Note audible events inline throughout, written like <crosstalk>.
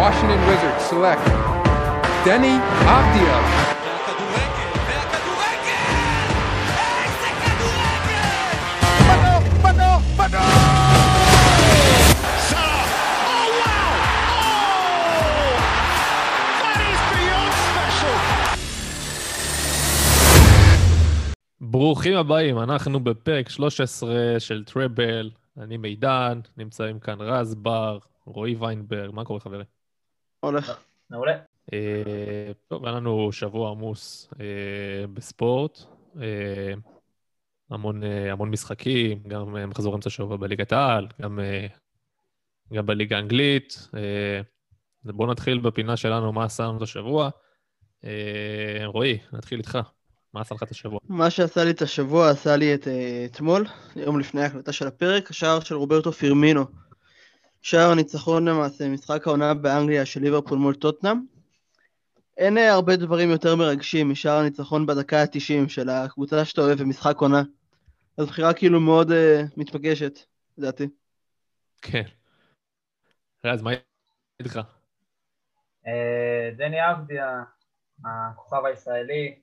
Washington Wizards select beyond special! ברוכים הבאים, אנחנו בפרק 13 של טראבל, אני מידן, נמצאים כאן רז בר, רועי ויינברג, מה קורה חברים? הולך. מעולה. אה, טוב, היה לנו שבוע עמוס אה, בספורט, אה, המון, המון משחקים, גם מחזור אמצע שבוע בליגת העל, גם, גם בליגה האנגלית. בואו נתחיל בפינה שלנו, מה עשה לנו את השבוע. רועי, נתחיל איתך, מה עשה לך את השבוע? מה שעשה לי את השבוע עשה לי את אתמול, יום לפני ההקלטה של הפרק, השער של רוברטו פירמינו. שער הניצחון למעשה, משחק העונה באנגליה של ליברפול מול טוטנאם. אין אה, הרבה דברים יותר מרגשים משער הניצחון בדקה ה-90 של הקבוצה שאתה אוהב במשחק עונה. אז בחירה כאילו מאוד אה, מתבקשת, לדעתי. כן. רז, מה איתך? אה, דני אבדיה, הכוכב הישראלי,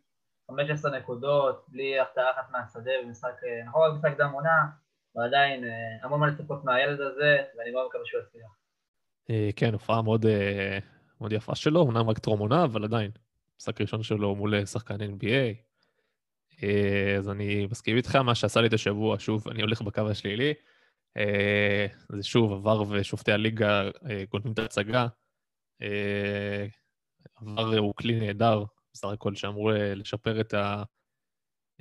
15 נקודות, בלי הפתעה אחת מהשדה במשחק, נכון רק משחק דם עונה, אבל עדיין אה, המון מה לצפות מהילד הזה, ואני מאוד מקווה שהוא יצליח. אה, כן, הופעה מאוד, אה, מאוד יפה שלו, אומנם רק טרום עונה, אבל עדיין, משחק ראשון שלו מול שחקן NBA. אז אני מסכים איתך, מה שעשה לי את השבוע, שוב, אני הולך בקו השלילי. זה שוב, עבר ושופטי הליגה גונבים את ההצגה. עבר הוא כלי נהדר, בסך הכל, שאמור לשפר את, ה,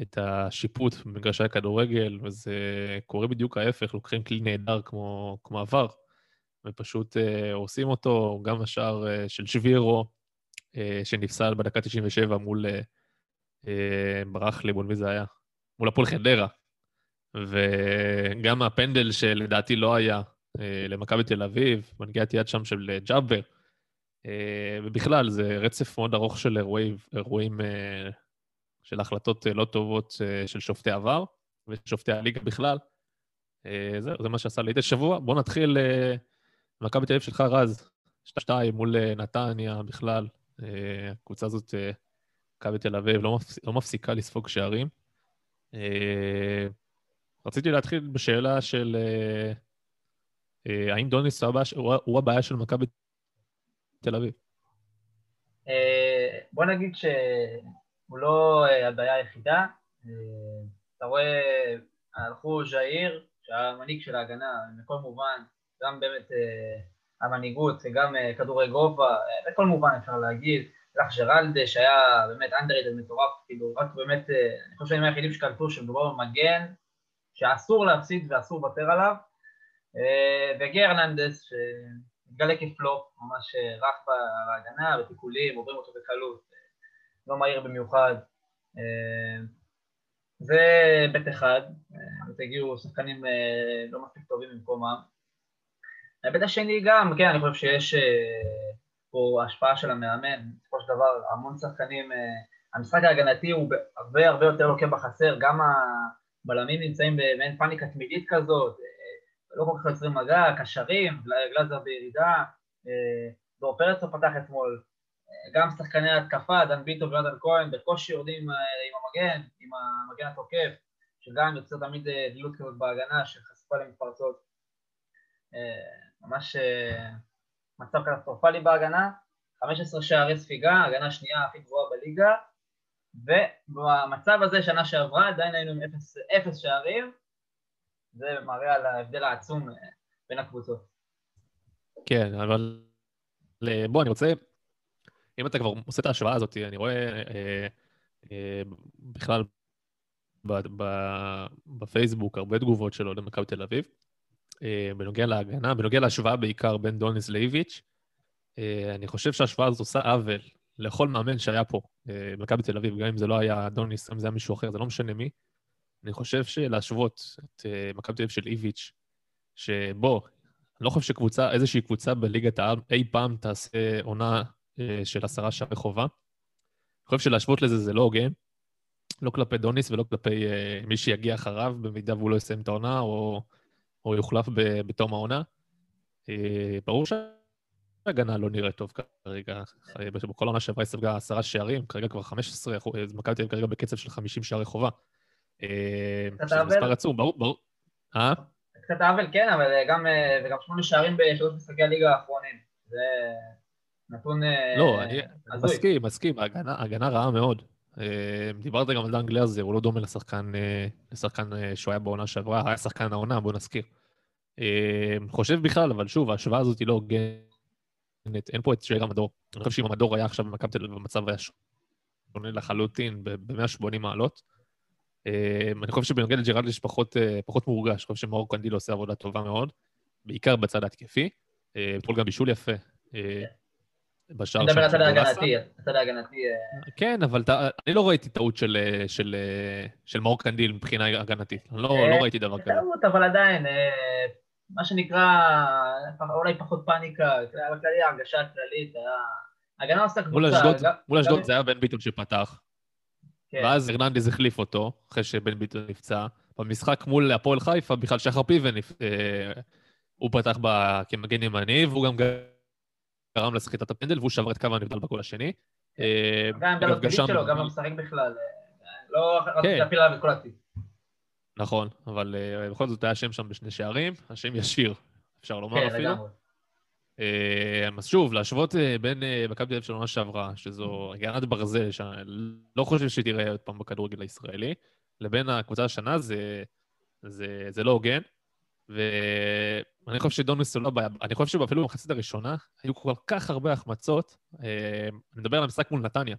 את השיפוט במגרשי הכדורגל, וזה קורה בדיוק ההפך, לוקחים כלי נהדר כמו, כמו עבר, ופשוט אה, עושים אותו, גם השער אה, של שבירו, אה, שנפסל בדקה 97 מול, אה, אה, ברח לי, מול מי זה היה? מול הפועל חדרה. וגם הפנדל שלדעתי לא היה אה, למכבי תל אביב, מנגיעת יד שם של אה, ג'אבר. אה, ובכלל, זה רצף מאוד ארוך של אירועים, אירועים של החלטות אה, לא טובות אה, של שופטי עבר ושופטי הליגה בכלל. אה, זהו, זה מה שעשה לי את השבוע. בואו נתחיל מכבי תל אביב שלך, רז. שתיים מול נתניה בכלל. הקבוצה הזאת, מכבי תל אביב, לא, מפס... לא מפסיקה לספוג שערים. רציתי להתחיל בשאלה של האם דוניס הוא הבעיה, של מכבי תל אביב? בוא נגיד שהוא לא אה, הבעיה היחידה. אה, אתה רואה, הלכו ז'איר, שהיה המנהיג של ההגנה, בכל מובן, גם באמת אה, המנהיגות, גם כדורי גובה, בכל מובן אפשר להגיד. הלך ג'רלדה, שהיה באמת אנדרייטד מטורף, כאילו, רק באמת, אני חושב שאני מהיחידים שקלטו שמדובר במגן, שאסור להפסיד ואסור לוותר עליו. וגיא הרננדס, שהתגלה כפלופ, ממש רך בהגנה, בטיפולים, עוברים אותו בקלות, לא מהיר במיוחד. אה, זה בית אחד, אה, הגיעו שחקנים אה, לא מספיק טובים במקומם. ההיבט השני גם, כן, אני חושב שיש אה, פה השפעה של המאמן, בסופו של דבר המון שחקנים, אה, המשחק ההגנתי הוא הרבה הרבה יותר לוקה בחסר, גם הבלמים נמצאים במעין פאניקה תמידית כזאת, אה, לא כל כך יוצרים מגע, קשרים, גלאזר בירידה, אה, דור פרץ לא פתח אתמול, אה, גם שחקני ההתקפה, דן ביטו ויונתן כהן, בקושי יורדים עם, אה, עם המגן, עם המגן התוקף, שגם יוצר תמיד אה, דלילות כזאת בהגנה, שחשפה למתפרצות. אה, ממש מצב קטסטרופלי בהגנה, 15 שערי ספיגה, הגנה שנייה הכי גבוהה בליגה, ובמצב הזה שנה שעברה עדיין היינו עם 0, 0 שערים, זה מראה על ההבדל העצום בין הקבוצות. כן, אבל בוא, אני רוצה, אם אתה כבר עושה את ההשוואה הזאת, אני רואה אה, אה, בכלל ב, ב, בפייסבוק הרבה תגובות שלו למכבי תל אביב, אה, בנוגע להגנה, בנוגע להשוואה בעיקר בין דוניס לאיביץ'. אה, אני חושב שההשוואה הזאת עושה עוול לכל מאמן שהיה פה אה, במכבי תל אביב, גם אם זה לא היה דוניס, אם זה היה מישהו אחר, זה לא משנה מי. אני חושב שלהשוות את אה, מכבי תל אביב של איביץ', שבוא, אני לא חושב שקבוצה, איזושהי קבוצה בליגת העל אי פעם תעשה עונה של עשרה שערי חובה. אני חושב שלהשוות לזה זה לא הוגן, לא כלפי דוניס ולא כלפי אה, מי שיגיע אחריו, במידה והוא לא יסיים את העונה או, או יוחלף ב, בתום העונה. אה, ברור ההגנה לא נראית טוב כרגע. בכל העונה שעברה היא ספגה עשרה שערים, כרגע כבר 15 אחוז, אז מכבי תל אביב כרגע בקצב של 50 שערי חובה. אה, שזה עוול. מספר עצום, ברור, ברור. אה? קצת עוול כן, אבל אה, גם, אה, וגם שמונה שערים בשלוש משחקי הליגה האחרונים. זה נתון אה, לא, אני. מסכים, מסכים, ההגנה רעה מאוד. אה, דיברת גם על דן גלרזר, הוא לא דומה לשחקן, אה, לשחקן שהוא היה בעונה שעברה, היה שחקן העונה, בוא נזכיר. חושב בכלל, אבל שוב, ההשוואה הזאת היא לא הוגנת, אין פה את שוער המדור. אני חושב שאם המדור היה עכשיו במכבי תל אביב, המצב היה שונה לחלוטין ב-180 מעלות. אני חושב שבנוגע לג'רלד יש פחות, פחות מורגש, אני חושב שמאור קנדיל עושה עבודה טובה מאוד, בעיקר בצד ההתקפי. אתמול גם בישול יפה. בשער אני מדבר על הצד של. ההגנתי, הצד ההגנתי. אה, כן, אבל אני לא ראיתי טעות של, אה, של, אה, של מאור קנדיל מבחינה הגנתית. לא, לא ראיתי דבר כזה. טעות, אבל עדיין, מה שנקרא, אולי פחות פאניקה, בכללי ההרגשה הכללית, ההגנה עושה קבוצה. מול אשדוד, זה היה בן ביטון שפתח, כן. ואז הרננדז החליף אותו, אחרי שבן ביטון נפצע. במשחק מול הפועל חיפה, בכלל שחר פיבן, הוא פתח כמגן ימני, והוא גם גרם לסחיטת הפנדל, והוא שבר את קו הנבדל בגול השני. אה, גם העמדה שלו, גם לא משחק בכלל. לא רציתי כן. להפיל עליו את כל התיק. נכון, אבל אה, בכל זאת היה שם שם בשני שערים, השם ישיר, אפשר לומר כן, אפילו. אה, אז שוב, להשוות בין מכבי תל אביב של עונה שעברה, שזו הגנת ברזל, שאני לא חושב שהיא תראה עוד פעם בכדורגל הישראלי, לבין הקבוצה השנה, זה, זה, זה לא הוגן. ואני חושב שדוניס הוא לא בעיה, אני חושב שאפילו במחצית הראשונה, היו כל כך הרבה החמצות, אה, אני מדבר על המשחק מול נתניה.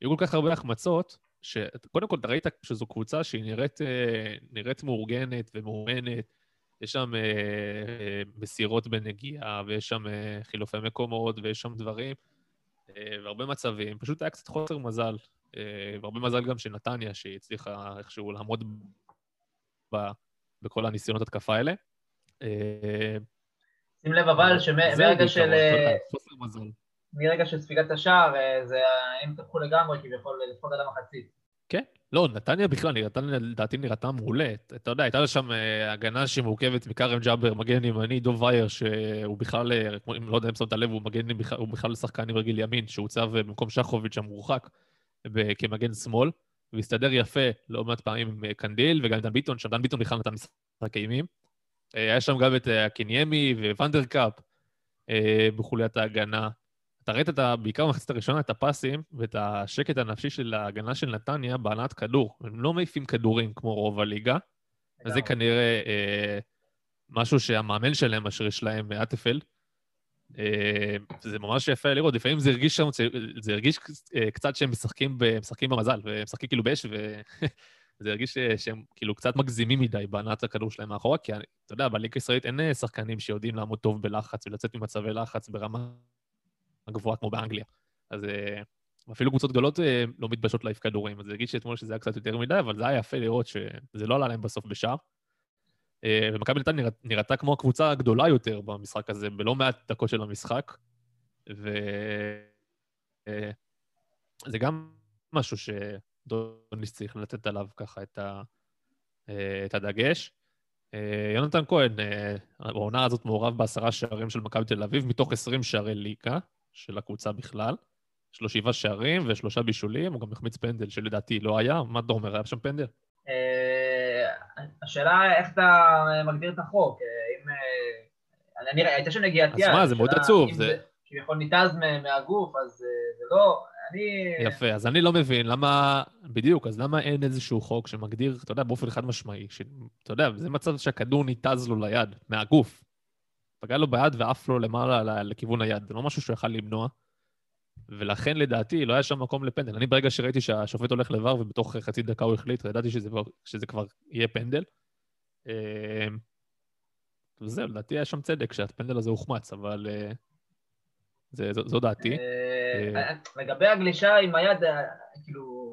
היו כל כך הרבה החמצות, שקודם כל אתה ראית שזו קבוצה שהיא נראית, אה, נראית מאורגנת ומאומנת, יש שם אה, מסירות בנגיעה, ויש שם חילופי מקומות, ויש שם דברים, והרבה מצבים. פשוט היה קצת חוסר מזל, והרבה מזל גם של נתניה, שהיא הצליחה איכשהו לעמוד ב, בכל הניסיונות התקפה האלה. אה, שים לב אבל שמרגע של... אה. מרגע של ספיגת השער, אה, זה הם תפחו לגמרי כביכול לפחות עד המחצית. כן. לא, נתניה בכלל, נתניה לדעתי נראתה מעולה. אתה יודע, הייתה שם הגנה שמורכבת מכרם ג'אבר, מגן ימני, דוב וייר, שהוא בכלל, אם לא יודע אם שמת לב, הוא מגן, הוא בכלל שחקן עם רגל ימין, שהוצב במקום שחוביץ' המורחק כמגן שמאל, והסתדר יפה לא מעט פעמים עם קנדיל, וגם עם דן ביטון, שם דן ביטון בכלל נתן משחק אימים. אה, היה שם גם את אה, קניימי וונדרקאפ אה, בחוליית ההגנה. אתה ראית את ה, בעיקר במחצית הראשונה, את הפסים ואת השקט הנפשי של ההגנה של נתניה בהנעת כדור. הם לא מעיפים כדורים כמו רוב הליגה, אז זה. כנראה אה, משהו שהמאמן שלהם משריש להם, אטפלד. אה, זה ממש יפה לראות, לפעמים זה הרגיש שם, זה, הרגיש קצת שהם משחקים, משחקים במזל, ומשחקים כאילו באש, <laughs> וזה הרגיש ש- שהם כאילו קצת מגזימים מדי בהנעת הכדור שלהם מאחורה, כי אני- אתה יודע, בליגה הישראלית אין אה, שחקנים שיודעים לעמוד טוב בלחץ ולצאת ממצבי לחץ ברמה גבוהה כמו באנגליה. אז אה, אפילו קבוצות גדולות אה, לא מתביישות להעיף כדורים, אז זה הרגיש שאתמול שזה היה קצת יותר מדי, אבל זה היה יפה לראות שזה לא עלה להם בסוף בשער. ומכבי נתניה נראתה כמו הקבוצה הגדולה יותר במשחק הזה, בלא מעט דקות של המשחק. וזה גם משהו שדוניס צריך לתת עליו ככה את, ה... אה, את הדגש. אה, יונתן כהן, אה, העונה הזאת מעורב בעשרה שערים של מכבי תל אביב, מתוך 20 שערי ליגה של הקבוצה בכלל. יש לו שבעה שערים ושלושה בישולים, הוא גם החמיץ פנדל שלדעתי לא היה. מה אתה אומר, היה שם פנדל? השאלה איך אתה מגדיר את החוק, אם... אני הייתה שם נגיעת אז יד. מה, זה מאוד עצוב, אם זה- כביכול ניתז מה- מהגוף, אז זה לא... אני... יפה, אז אני לא מבין למה, בדיוק, אז למה אין איזשהו חוק שמגדיר, אתה יודע, באופן חד משמעי, שאתה יודע, זה מצב שהכדור ניתז לו ליד, מהגוף. פגע לו ביד ועף לו למעלה לכיוון היד, זה לא משהו שהוא יכל למנוע. ולכן לדעתי לא היה שם מקום לפנדל. אני ברגע שראיתי שהשופט הולך לבר ובתוך חצי דקה הוא החליט, ידעתי שזה, שזה כבר יהיה פנדל. אה, וזהו, לדעתי היה שם צדק שהפנדל הזה הוחמץ, אבל אה, זה, זו, זו דעתי. אה, אה, לגבי הגלישה עם היד, אה, כאילו...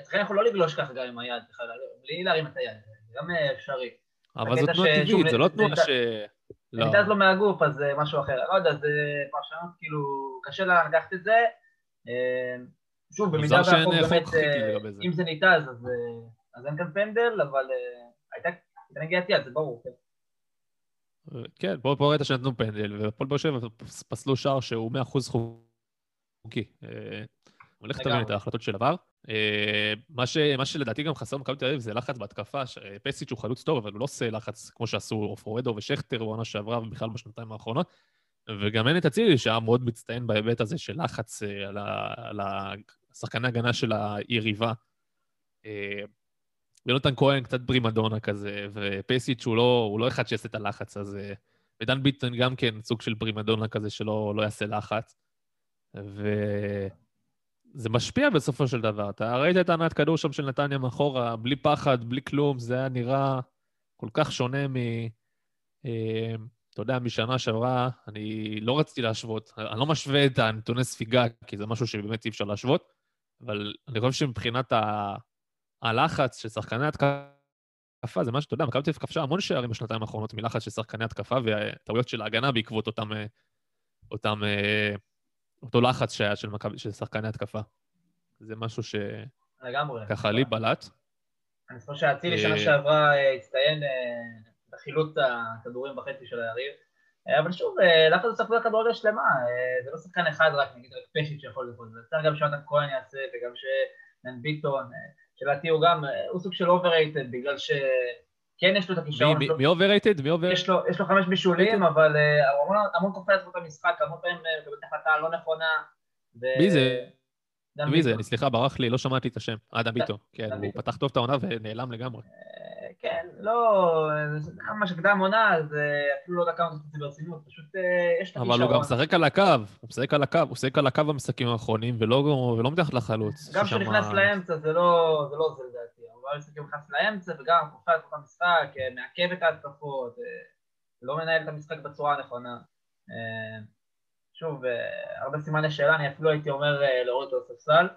אצלכם אנחנו לא לגלוש ככה גם עם היד, בלי להרים את היד, זה גם אפשרי. אבל זו תנועה טבעית, זה לא תנועה ש... לא. ניתז לו מהגוף, אז זה משהו אחר. לא יודע, זה פרשנות, כאילו, קשה לה לקחת את זה. שוב, במידה והחוק חוק באמת. אם זה ניתז, אז, אין כאן פנדל, אבל הייתה נגיעת יד, זה ברור. כן. כן, פה פה ראית שנתנו פנדל, והפועל באר שבע פסלו שער שהוא 100% חוקי. אה, אבל איך תבין לגמרי. את ההחלטות של עבר? אה, מה ש- מה שלדעתי גם חסר במכבי תל אביב זה לחץ בהתקפה. אה, פסיץ' הוא חלוץ טוב, אבל הוא לא עושה לחץ כמו שעשו אופורדו ושכטר בעונה שעברה ובכלל בשנתיים האחרונות. וגם אין את אצילי, שהיה מאוד מצטיין בהיבט הזה של לחץ על ה- על השחקני הגנה של היריבה. אה, יונתן כהן קצת פרימדונה כזה, ופייסיץ' הוא לא, הוא לא אחד שיעשה את הלחץ הזה. ודן ביטון גם כן סוג של פרימדונה כזה שלא לא יעשה לחץ. וזה משפיע בסופו של דבר. אתה ראית את הענת כדור שם של נתניה מאחורה, בלי פחד, בלי כלום, זה היה נראה כל כך שונה מ... אה, אתה יודע, משנה שעברה, אני לא רציתי להשוות. אני לא משווה את הנתוני ספיגה, כי זה משהו שבאמת אי אפשר להשוות, אבל אני חושב שמבחינת ה... הלחץ של שחקני התקפה, זה מה שאתה יודע, מכבי תל אביב כבשה המון שערים בשנתיים האחרונות מלחץ של שחקני התקפה וטעויות של ההגנה בעקבות אותם, אה, אותם, אה, אותו לחץ שהיה של, מכבי, של שחקני התקפה. זה משהו שככה. לי בלט. אני חושב שאצילי אה, שנה שעברה אה, הצטיין אה, בחילוץ הכדורים בחצי של היריב. אבל שוב, לחץ זה קבוצה כדורגל שלמה, זה לא שחקן אחד רק, נגיד רק פשיט שיכול לפעול, זה צריך גם שיונתן כהן יעשה וגם שבן ביטון, שלדעתי הוא גם, אה, הוא סוג של overrated בגלל שכן יש לו את הכישרון, יש לו- מי overrated? מי over? יש לו, יש לו חמש בישולים, אבל אה, הוא המון, כופה לעצמו את המשחק, המון פעמים אה, מקבל את ההחלטה הלא נכונה. מי זה? מי זה? סליחה, ברח לי, לא שמעתי את השם. אדם ביטון. כן, הוא. פתח טוב את העונה ונעלם לגמרי. כן, לא, זה גם מה שקדם עונה, אז אה, אפילו לא יודע כמה זה חצי ברצינות, פשוט אה, יש את אבל הוא גם משחק על הקו, הוא משחק על הקו, הוא משחק על הקו במשחקים האחרונים, ולא מתחת לחלוץ. גם כשהוא נכנס לאמצע זה לא זה לא לדעתי, הוא בא לשחק נכנס לאמצע וגם קופץ את המשחק, אה, מעכב את ההתקפות, לא מנהל את המשחק בצורה הנכונה. שוב, הרבה סימני שאלה, אני אפילו הייתי אומר להוריד אותו לספסל,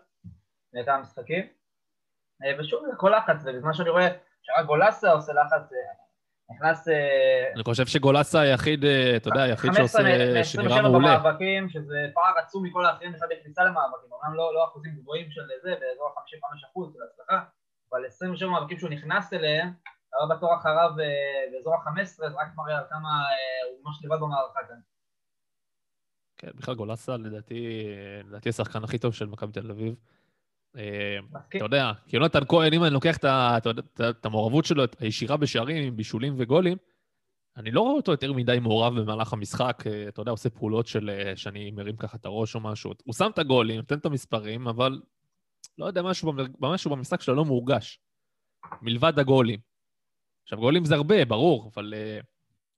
לכמה משחקים. אה, ושוב, זה הכל לחץ, ובזמן שאני רואה שרק גולסה עושה לחץ, אה, נכנס... אה, אני חושב שגולסה היחיד, אה, אתה יודע, היחיד 15 שעושה, מ- שנראה מ- 27 מעולה. במאבקים, שזה פער עצום מכל האחרים בכלל בכניסה למאבקים, אמנם לא, לא אחוזים גבוהים של זה, באזור ה-55 אחוז של הצלחה, אבל 27 מאבקים שהוא נכנס אליהם, הבא בתור אחריו באזור ה-15, זה רק מראה על כמה הוא ממש לבד במערכה כאן. כן, בכלל גולסה, לדעתי, לדעתי השחקן הכי טוב של מכבי תל אביב. אה? אתה יודע, כי יונתן כהן, אם אני לוקח את המעורבות שלו, את הישירה בשערים, עם בישולים וגולים, אני לא רואה אותו יותר מדי מעורב במהלך המשחק, אה, אתה יודע, עושה פעולות של אה, שאני מרים ככה את הראש או משהו. הוא שם את הגולים, נותן את המספרים, אבל לא יודע, משהו, משהו במשחק שלו לא מורגש. מלבד הגולים. עכשיו, גולים זה הרבה, ברור, אבל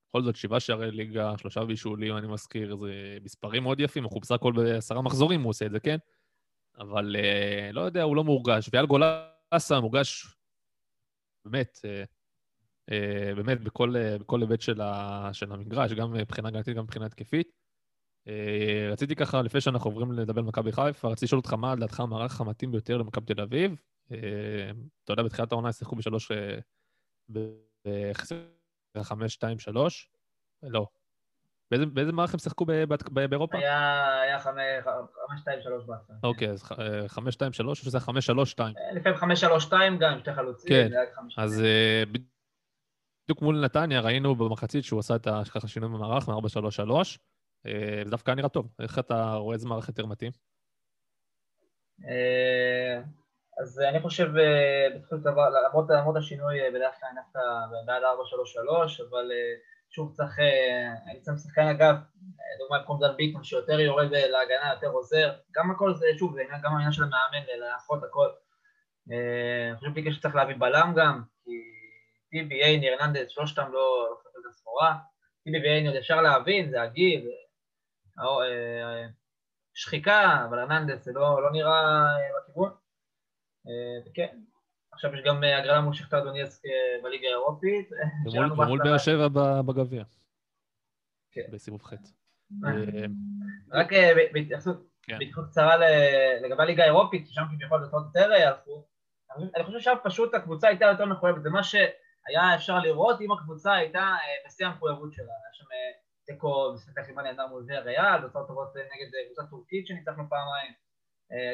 בכל זאת, שבעה שערי ליגה, שלושה בישולים, אני מזכיר, זה מספרים מאוד יפים, אנחנו בסך הכל בעשרה מחזורים הוא עושה את זה, כן? אבל אה, לא יודע, הוא לא מורגש. ואייל גולסה מורגש באמת, אה, אה, באמת בכל, בכל היבט של, ה, של המגרש, גם מבחינה הגנתית, גם מבחינה התקפית. רציתי ככה, לפני שאנחנו עוברים לדבר על מכבי חיפה, רציתי לשאול אותך מה לדעתך המערך המתאים ביותר למכבי תל אביב. אתה יודע, בתחילת העונה שיחקו בשלוש... אה, בחמש, שתיים, שלוש? לא. באיזה, באיזה מערך הם שיחקו באירופה? היה היה חמש, חמש, שתיים, שלוש בהתחלה. אוקיי, אז אה, חמש, שתיים, שלוש, או שזה חמש, שלוש, שתיים? אה, לפעמים חמש, שלוש, שתיים גם, עם שתי חלוצים, כן, היה אז אה, בדיוק מול נתניה ראינו במחצית שהוא עשה את ה- ככה שינוי במערך מ-4-3-3, אה, זה דווקא היה נראה טוב. איך אתה רואה איזה מערך יותר מתאים? אה, אז אני חושב, אה, בסופו של דבר, למרות, השינוי, אה, בדרך כלל דווקא בעד 4-3-3, אבל אה, שוב צריך, אה, אני צריך שחקן אגב, במקום דן ביטון, שיותר יורד להגנה, יותר עוזר, גם הכל זה, שוב, זה עניין- גם העניין של המאמן, לאחות הכל. אה, אני חושב בגלל שצריך להביא בלם גם, כי טיבי, אייני, הרננדז, שלושתם לא לא חייבים את הסחורה. טיבי ואייני עוד אפשר להבין, זה הגיל, אה, שחיקה, אבל הרננדז זה לא, לא נראה אה, בכיוון. וכן, עכשיו יש גם אה, הגרלה מול שכתר דונייסק אה, בליגה האירופית. ומול-. באר שבע בגביע. כן. בסיבוב ח'. אה, רק בהתייחסות כן. בהתייחסות קצרה לגבי הליגה האירופית, ששם כביכול דקות יותר הלכו, אני חושב שם פשוט הקבוצה הייתה יותר מחויבת, זה מה שהיה אפשר לראות אם הקבוצה הייתה בשיא המחויבות שלה, היה שם תיקו משחק עם נהדר מול ויה ריאל, תוצאות טובות נגד קבוצה טורקית שניצחנו פעמיים,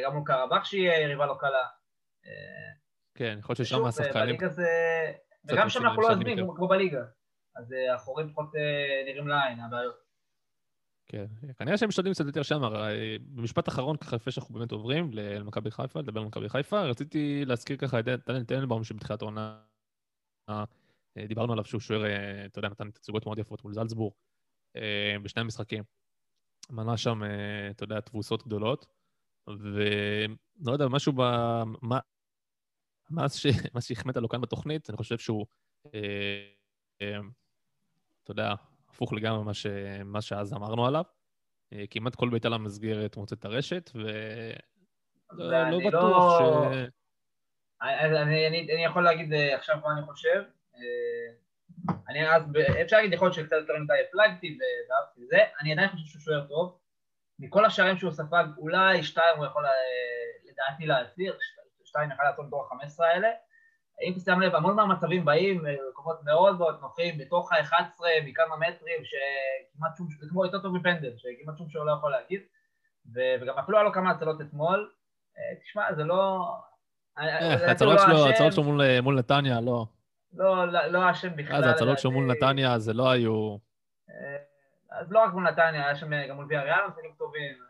גם מול קרבאח שהיא יריבה לא קלה. אה, כן, יכול להיות ששם שוב, השחקנים... וגם שם אנחנו לא עוזבים כמו בליגה. אז אה, החורים פחות אה, נראים לעין, הבעיות. כן, כנראה שהם משתדלים קצת יותר שם. במשפט אחרון, ככה לפני שאנחנו באמת עוברים למכבי חיפה, לדבר על מכבי חיפה, רציתי להזכיר ככה את דניאל טננבאום שבתחילת העונה אה, דיברנו עליו שהוא שוער, אה, אתה יודע, נתן תצוגות מאוד יפות מול זלצבורג אה, בשני המשחקים. מנה שם, אה, אתה יודע, תבוסות גדולות, ולא יודע, משהו ב... מה... מאז ש... <laughs> שהחמאת לו כאן בתוכנית, אני חושב שהוא, אה, אה, אתה יודע, הפוך לגמרי ממה ש... מה שאז אמרנו עליו. אה, כמעט כל בעיטה למסגרת מוצאת את הרשת, ולא לא ואני בטוח לא- ש... אני, אני, אני, אני יכול להגיד עכשיו מה אני חושב. אני אז, אפשר להגיד, יכול להיות שקצת יותר מדי הפלגתי ואהבתי זה. אני עדיין חושב שהוא שוער טוב. מכל השערים שהוא ספג, אולי שתיים הוא יכול לדעתי להסיר, שתיים יכול לעשות מתוך ה-15 האלה. אם תשים לב, המון מהמצבים באים ממקומות מאוד מאוד נוחים, בתוך ה-11 מכמה מטרים, שכמעט שום, זה כמו יותר טוב מפנדל, שכמעט שום שוער לא יכול להגיד. וגם אפילו היה לו כמה הצלות אתמול. אה, תשמע, זה לא... אה, לא שלו, אשם. ההצלות שלו מול- נתניה, לא. לא, לא, לא אשם בכלל. אז ההצלות שלו מול. נתניה זה לא היו... אה, אז לא רק מול נתניה, היה שם גם מול ויאריאל משחקים טובים.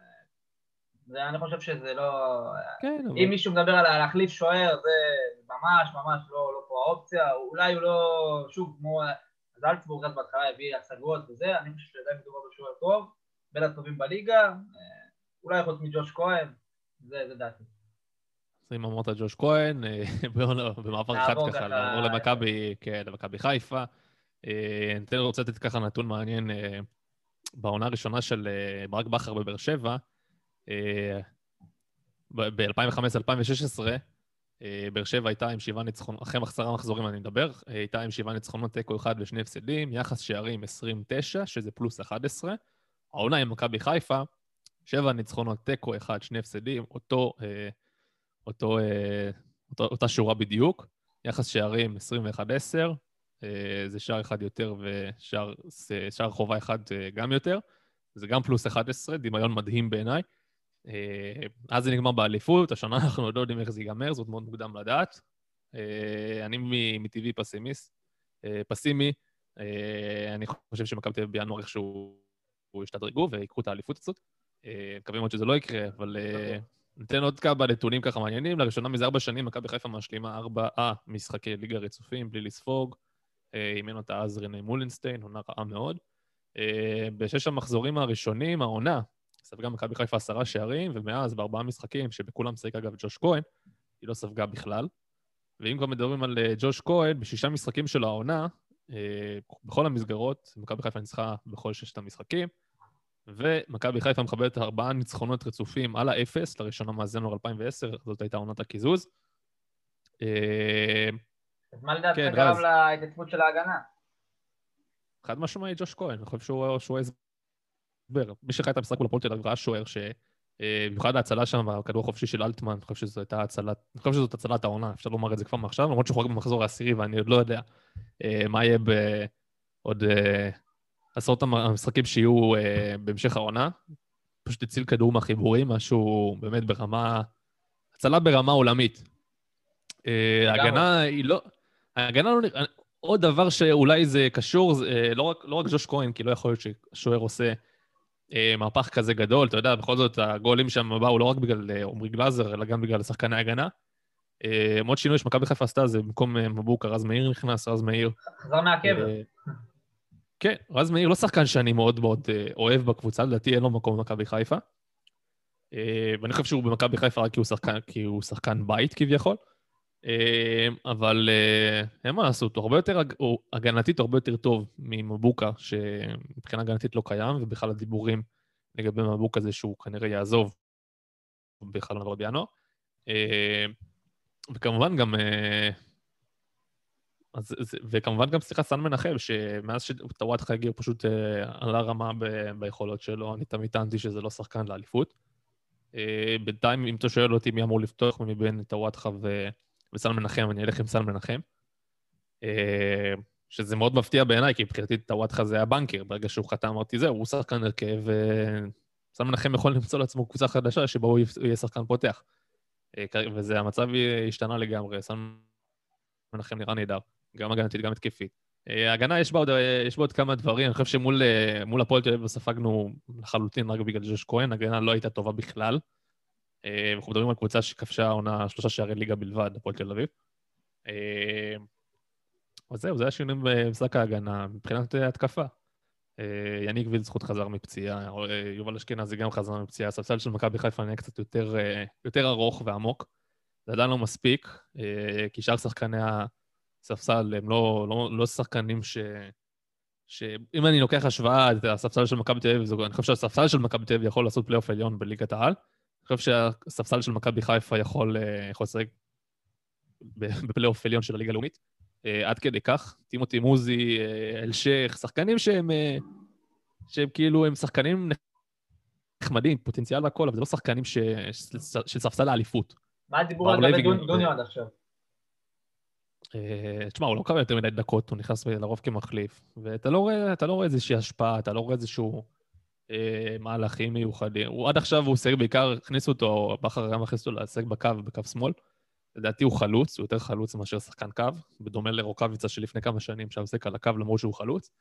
זה, אני חושב שזה לא... כן, אבל... אם מישהו מדבר על להחליף שוער, זה ממש ממש לא, לא פה האופציה. אולי הוא לא, שוב, כמו זלצבורג אז בהתחלה הביא השגות וזה, אני חושב שעדיין מדובר בשוער טוב, בין הטובים בליגה, אה, אולי חוץ מג'וש כהן, זה, זה דעתי. אז אם אמרת ג'וש כהן, אה, <laughs> במעבר אחד ככה, נעבור למכבי, כן, למכבי חיפה. אה, אני רוצה לתת ככה נתון מעניין. בעונה הראשונה של ברק בכר בבאר שבע, ב-2015-2016, אה, באר שבע הייתה עם שבעה ניצחונות, אחרי עשרה מחזורים אני מדבר, אה, הייתה עם שבעה ניצחונות תיקו אחד ושני הפסדים, יחס שערים 29, שזה פלוס 11. העונה עם מכבי חיפה, שבע ניצחונות תיקו אחד, שני הפסדים, אותו, אה, אותו, אה, אותו, אותה שורה בדיוק, יחס שערים 21-10, אה, זה שער אחד יותר ושער חובה אחד אה, גם יותר, זה גם פלוס 11, דמיון מדהים בעיניי. אה, אז זה נגמר באליפות, השנה אנחנו עוד לא יודעים איך זה ייגמר, זאת מאוד מוקדם לדעת. אה, אני מטבעי פסימיסט, אה, פסימי, אני חושב שמכבי תל אביב בינואר איכשהו הוא ישתדרגו ויקחו את האליפות הזאת. מקווה מאוד שזה לא יקרה, אבל אה, ניתן עוד כמה נתונים ככה מעניינים. לראשונה מזה ארבע שנים מכבי חיפה משלימה ארבעה משחקי ליגה רצופים בלי לספוג. אימן אותה אז רנה מולינסטיין, עונה רעה מאוד. בשש המחזורים הראשונים, העונה, ספגה מכבי חיפה עשרה שערים, ומאז בארבעה משחקים, שבכולם שיחק אגב ג'וש כהן, היא לא ספגה בכלל. ואם כבר מדברים על אה, ג'וש כהן, בשישה משחקים של העונה, אה, בכל המסגרות, מכבי חיפה ניצחה בכל ששת המשחקים, ומכבי חיפה מכבדת ארבעה ניצחונות רצופים על האפס, לראשונה מאז ינואר 2010, זאת הייתה עונת הקיזוז. אה, אז מה לדעתך כן, גרם רז. להתייצבות של ההגנה? חד משמעי ג'וש כהן, אני חושב שהוא שהוא הסבר. מי שראה את המשחק מול הפועל תל אביב ראה שוער ש... אה, במיוחד ההצלה שם, הכדור החופשי של אלטמן, אני חושב שזו הייתה הצלת, אני חושב שזאת הצלת העונה, אפשר לומר את זה כבר מעכשיו, למרות שהוא חורג במחזור העשירי ואני עוד לא יודע אה, מה יהיה בעוד אה, עשרות המ- המשחקים שיהיו בהמשך העונה. פשוט הציל כדור מהחיבורים, משהו באמת ברמה, הצלה ברמה עולמית. ההגנה היא לא, ההגנה לא נראה, עוד דבר שאולי זה קשור, לא, רק, לא רק ג'וש כהן, כי לא יכול להיות ששוער עושה מהפך כזה גדול, אתה יודע, בכל זאת הגולים שם באו לא רק בגלל אה, עמרי גלאזר, אלא גם בגלל שחקני ההגנה. אה, עוד שינוי שמכבי חיפה עשתה זה במקום אה, מבוקה, רז מאיר נכנס, רז מאיר. חזר מהקבר. אה, כן, רז מאיר לא שחקן שאני מאוד מאוד אה, אוהב בקבוצה, לדעתי אין לו מקום במכבי חיפה. אה, ואני חושב שהוא במכבי חיפה רק כי הוא שחקן, כי הוא שחקן בית כביכול. אה, אבל אה, אין מה לעשות, הוא הרבה יותר, הוא הגנתית הרבה יותר טוב ממבוקה, שמבחינה הגנתית לא קיים, ובכלל הדיבורים לגבי מבוקה זה שהוא כנראה יעזוב בחלון העברות בינואר. אה, וכמובן גם, אה, אז, וכמובן גם, סליחה, סן מנחם, שמאז שטוואטחה הגיע פשוט אה, עלה רמה ב, ביכולות שלו, אני תמיד טענתי שזה לא שחקן לאליפות. בינתיים, אם אתה שואל אותי מי אמור לפתוח מבין טוואטחה ו... וסל מנחם, אני אלך עם סל מנחם. אה, שזה מאוד מפתיע בעיניי, כי מבחינתי טוואטחה זה הבנקר. ברגע שהוא חתם, אמרתי, זהו, הוא שחקן הרכב, וסל מנחם יכול למצוא לעצמו קבוצה חדשה שבה הוא יהיה שחקן פותח. אה, וזה, המצב השתנה לגמרי, סל מנחם נראה נהדר, גם הגנתית, גם התקפית. אה, הגנה, יש בה, עוד, יש בה עוד כמה דברים. אני חושב שמול מול הפועל תל אביב ספגנו לחלוטין רק בגלל ג'וש כהן, הגנה לא הייתה טובה בכלל. אה, אנחנו מדברים על קבוצה שכבשה עונה שלושה שערי ליגה בלבד, הפועל תל אביב. אה, אז זהו, זה השינויים במשחק ההגנה. מבחינת התקפה, אה, יניק וילצחוט חזר מפציעה, יובל אשכנזי גם חזר מפציעה, הספסל של מכבי חיפה נהיה קצת יותר, יותר ארוך ועמוק. זה עדיין לא מספיק, כי שאר שחקני הספסל הם לא, לא, לא שחקנים ש... שאם אני לוקח השוואה, הספסל של מכבי תל אביב, אני חושב שהספסל של מכבי תל אביב יכול לעשות פלייאוף עליון בליגת העל. חושב שהספסל של מכבי חיפה יכול אה, יכול לשחק בפלייאוף עליון של הליגה הלאומית. אה, עד כדי כך. טימותי מוזי, אה, אלשיך, שחקנים שהם, שהם כאילו, הם שחקנים נחמדים, פוטנציאל והכל, אבל זה לא שחקנים ש... של- ספסל האליפות. מה הדיבור גם- דוניו עד עכשיו? תשמע, הוא לא מקבל יותר מדי דקות, הוא נכנס לרוב כמחליף, ואתה לא רואה, לא רואה איזושהי השפעה, אתה לא רואה איזשהו אה, מהלכים מיוחדים. הוא עד עכשיו הוא שיחק בעיקר, הכניסו אותו, בכר גם הכניס אותו לשחק בקו, בקו שמאל. לדעתי הוא חלוץ, הוא יותר חלוץ מאשר שחקן קו, בדומה לרוקאביצה שלפני כמה שנים, שהיה משחק על הקו למרות שהוא חלוץ.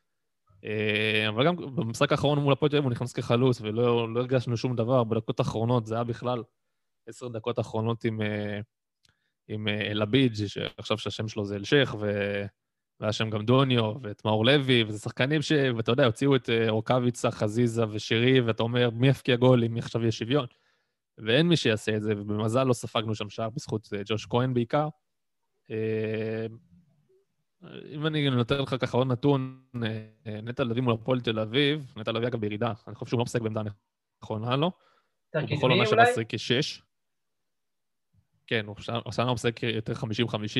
אה, אבל גם במשחק האחרון מול הפועל הוא נכנס כחלוץ, ולא לא הרגשנו שום דבר. בדקות האחרונות זה היה בכלל עשר דקות האחרונות עם, אה, עם אה, אלביג', שעכשיו שהשם שלו זה אלשיך, ו... והיה שם גם דוניו, ואת מאור לוי, וזה שחקנים ש... ואתה יודע, הוציאו את אה, רוקאביצה, חזיזה ושירי, ואתה אומר, מי יפקיע גול אם עכשיו יהיה שוויון? ואין מי שיעשה את זה, ובמזל לא ספגנו שם שער בזכות אה, ג'וש כהן בעיקר. אה, אם אני נותן לך ככה עוד נתון, נטע לביא מול הפועל תל אביב, נטע לביא אגב בירידה, אני חושב שהוא לא משחק בעמדה נכונה לו. יותר הוא בכל עונה אולי? משחק כשש. כן, הוא הוא משחק יותר 50-50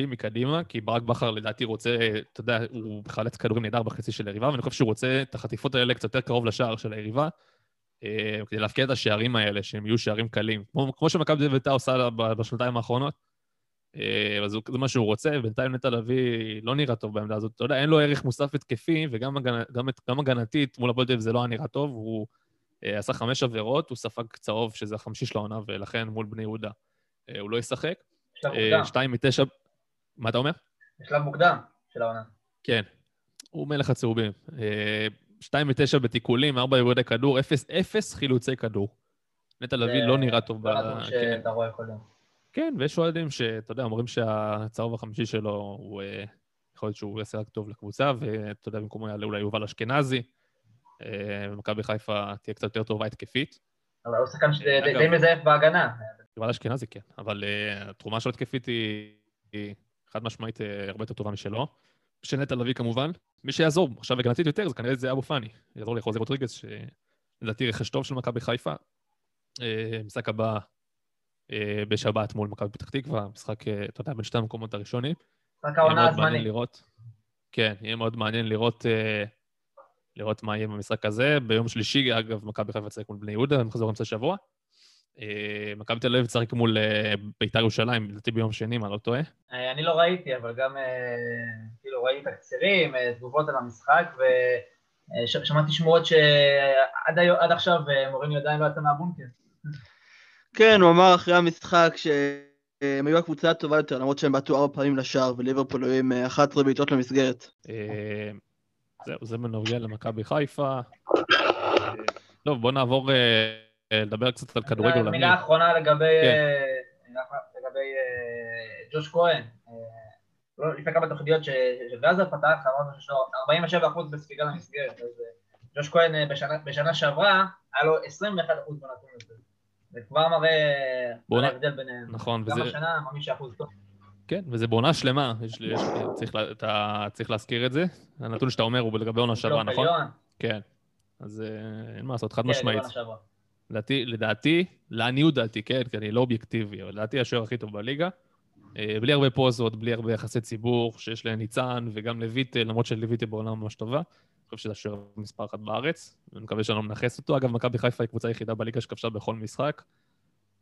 מקדימה, כי ברק בכר לדעתי רוצה, אתה יודע, הוא מחלץ כדורים נהדר בחצי של היריבה, ואני חושב שהוא רוצה את החטיפות האלה קצת יותר קרוב לשער של היריבה, אה, כדי להפקיע את השערים האלה, שהם יהיו שערים קלים. כמו, כמו שמכבי בית"ר עושה בשנתיים האחרונות. אה, אז זה מה שהוא רוצה, ובינתיים נטע לביא לא נראה טוב בעמדה הזאת. אתה יודע, אין לו ערך מוסף התקפי, וגם הגנ... גם, גם הגנתית מול הפועל זה לא נראה טוב, הוא אה, עשה חמש עבירות, הוא ספג צהוב, שזה החמישי של העונה, ולכן מול בני יהודה הוא לא ישחק. בשלב אה, מוקדם. שתיים מתשע... מה אתה אומר? בשלב מוקדם של העונה. כן. הוא מלך הצהובים. אה, שתיים מתשע בתיקולים, ארבע איבודי כדור, אפס, אפס חילוצי כדור. נטע לביא לא נראה טוב. ב- כן. שאתה רואה כל יום. כן, ויש אוהדים שאתה יודע, אומרים שהצהוב החמישי שלו, הוא... אה, יכול להיות שהוא יעשה רק טוב לקבוצה, ואתה יודע, במקומו יעלה אולי יובל אשכנזי. אה, ומכבי חיפה תהיה קצת יותר טובה התקפית. אבל הוא שחקן שדי די מזייף בהגנה. יובל אשכנזי כן, אבל uh, התרומה שלו התקפית היא, היא חד משמעית uh, הרבה יותר טובה משלו. של נטע לביא כמובן. מי שיעזור עכשיו הגנתית יותר, זה כנראה זה אבו פאני. יעזור לחוזה רוטריגז, שלדעתי רכש טוב של מכבי חיפה. Uh, משחק הבא uh, בשבת מול מכבי פתח תקווה, משחק, uh, אתה יודע, בין שתי המקומות הראשונים. יהיה העונה הזמנית. לראות. כן, יהיה מאוד מעניין לראות, אה, לראות מה יהיה במשחק הזה. ביום שלישי, אגב, מכבי חיפה תשחק מול בני יהודה, מחזור אמצע השבוע. אה, מכבי תל אביב תשחק מול אה, בית"ר ירושלים, לדעתי ביום שני, אם אני לא טועה. אה, אני לא ראיתי, אבל גם כאילו ראיתי תקצירים, תגובות על המשחק, ושמעתי שמועות שעד עכשיו מוריני עדיין לא יצא מהבונקר. כן, הוא אמר אחרי המשחק שהם היו הקבוצה הטובה יותר, למרות שהם בעטו ארבע פעמים לשער, וליברפול היו עם אה, 11 בעיטות למסגרת. זהו, זה בנוגע למכבי חיפה. טוב, בואו נעבור לדבר קצת על כדורגל. מילה אחרונה לגבי כן. אה, לגבי אה, ג'וש כהן. אה, לא, לפני כמה תוכניות ש- שגלאזר פתח, אמרנו שיש לו 47% בספיגה למסגרת. אז ג'וש כהן בשנה- בשנה שעברה, היה לו 21% בנתון הזה. זה כבר מראה על ההבדל ביניהם. נכון, גם וזה... השנה, 5% טוב. כן, וזה בעונה שלמה, יש, יש, צריך, לה- אתה צריך להזכיר את זה. הנתון שאתה אומר הוא לגבי עונה שעברה, פלייאוף נכון? כן. אז אין מה לעשות, חד כן, משמעית. בעונה שעברה. לדעתי, לדעתי, לעניות דעתי, כן, כי אני לא אובייקטיבי, אבל לדעתי השוער הכי טוב בליגה. אה, בלי הרבה פוזות, בלי הרבה יחסי ציבור, שיש לניצן וגם לויטה, למרות שלויטה בעונה ממש טובה. אני חושב שזה השוער מספר אחת בארץ, ואני מקווה שאני לא מנכס אותו. אגב, מכבי חיפה היא קבוצה היחידה בליגה שכבשה בכל משחק.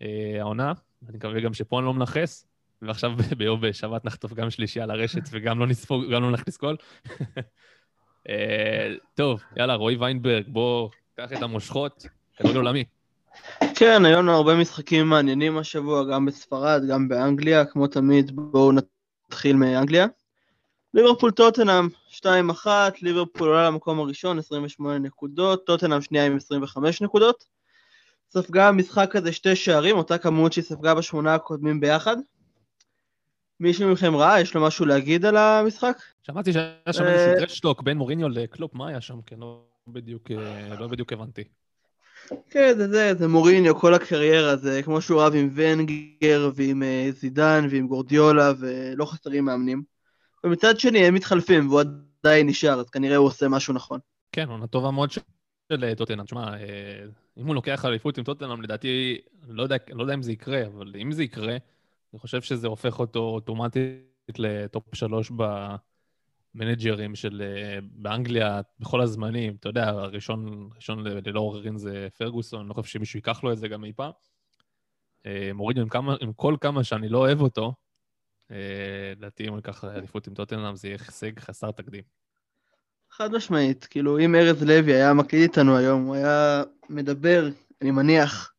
אה, העונה, אני מקווה גם שפה אני לא מנכס, ועכשיו ביום בשבת נחטוף גם שלישייה לרשת <laughs> וגם לא נספוג, גם לא נכניס גול. <laughs> אה, טוב, יאללה, רועי ויינברג, בוא, קח את המושכות, כדורגל עולמי. כן, היו לנו הרבה משחקים מעניינים השבוע, גם בספרד, גם באנגליה, כמו תמיד, בואו נתחיל מאנגליה. ליברפול טוטנאם 2-1, ליברפול עולה למקום הראשון 28 נקודות, טוטנאם שנייה עם 25 נקודות. ספגה במשחק הזה שתי שערים, אותה כמות שהיא ספגה בשמונה הקודמים ביחד. מישהו מכם ראה? יש לו משהו להגיד על המשחק? שמעתי שהיה שם אה, איזשהו טרשטוק בין מוריניו לקלופ, מה היה שם? כן, לא בדיוק, אה, לא בדיוק הבנתי. כן, זה זה, זה מוריניו, כל הקריירה, זה כמו שהוא רב עם ונגר ועם אה, זידן ועם גורדיולה ולא חסרים מאמנים. ומצד שני הם מתחלפים והוא עדיין נשאר, אז כנראה הוא עושה משהו נכון. כן, עונה טובה מאוד של אה, טוטנאם. תשמע, אה, אם הוא לוקח אליפות עם טוטנאם, לדעתי, לא יודע, לא יודע אם זה יקרה, אבל אם זה יקרה, אני חושב שזה הופך אותו אוטומטית לטופ שלוש במנג'רים של אה, באנגליה בכל הזמנים. אתה יודע, הראשון, הראשון ללא עוררין זה פרגוסון, לא חושב שמישהו ייקח לו את זה גם אי פעם. אה, מוריניו, עם, כמה, עם כל כמה שאני לא אוהב אותו, אה, לדעתי אם הוא ייקח אליפות עם טוטנאם זה יהיה הישג חסר תקדים. חד משמעית, כאילו אם ארז לוי היה מקליט איתנו היום, הוא היה מדבר, אני מניח,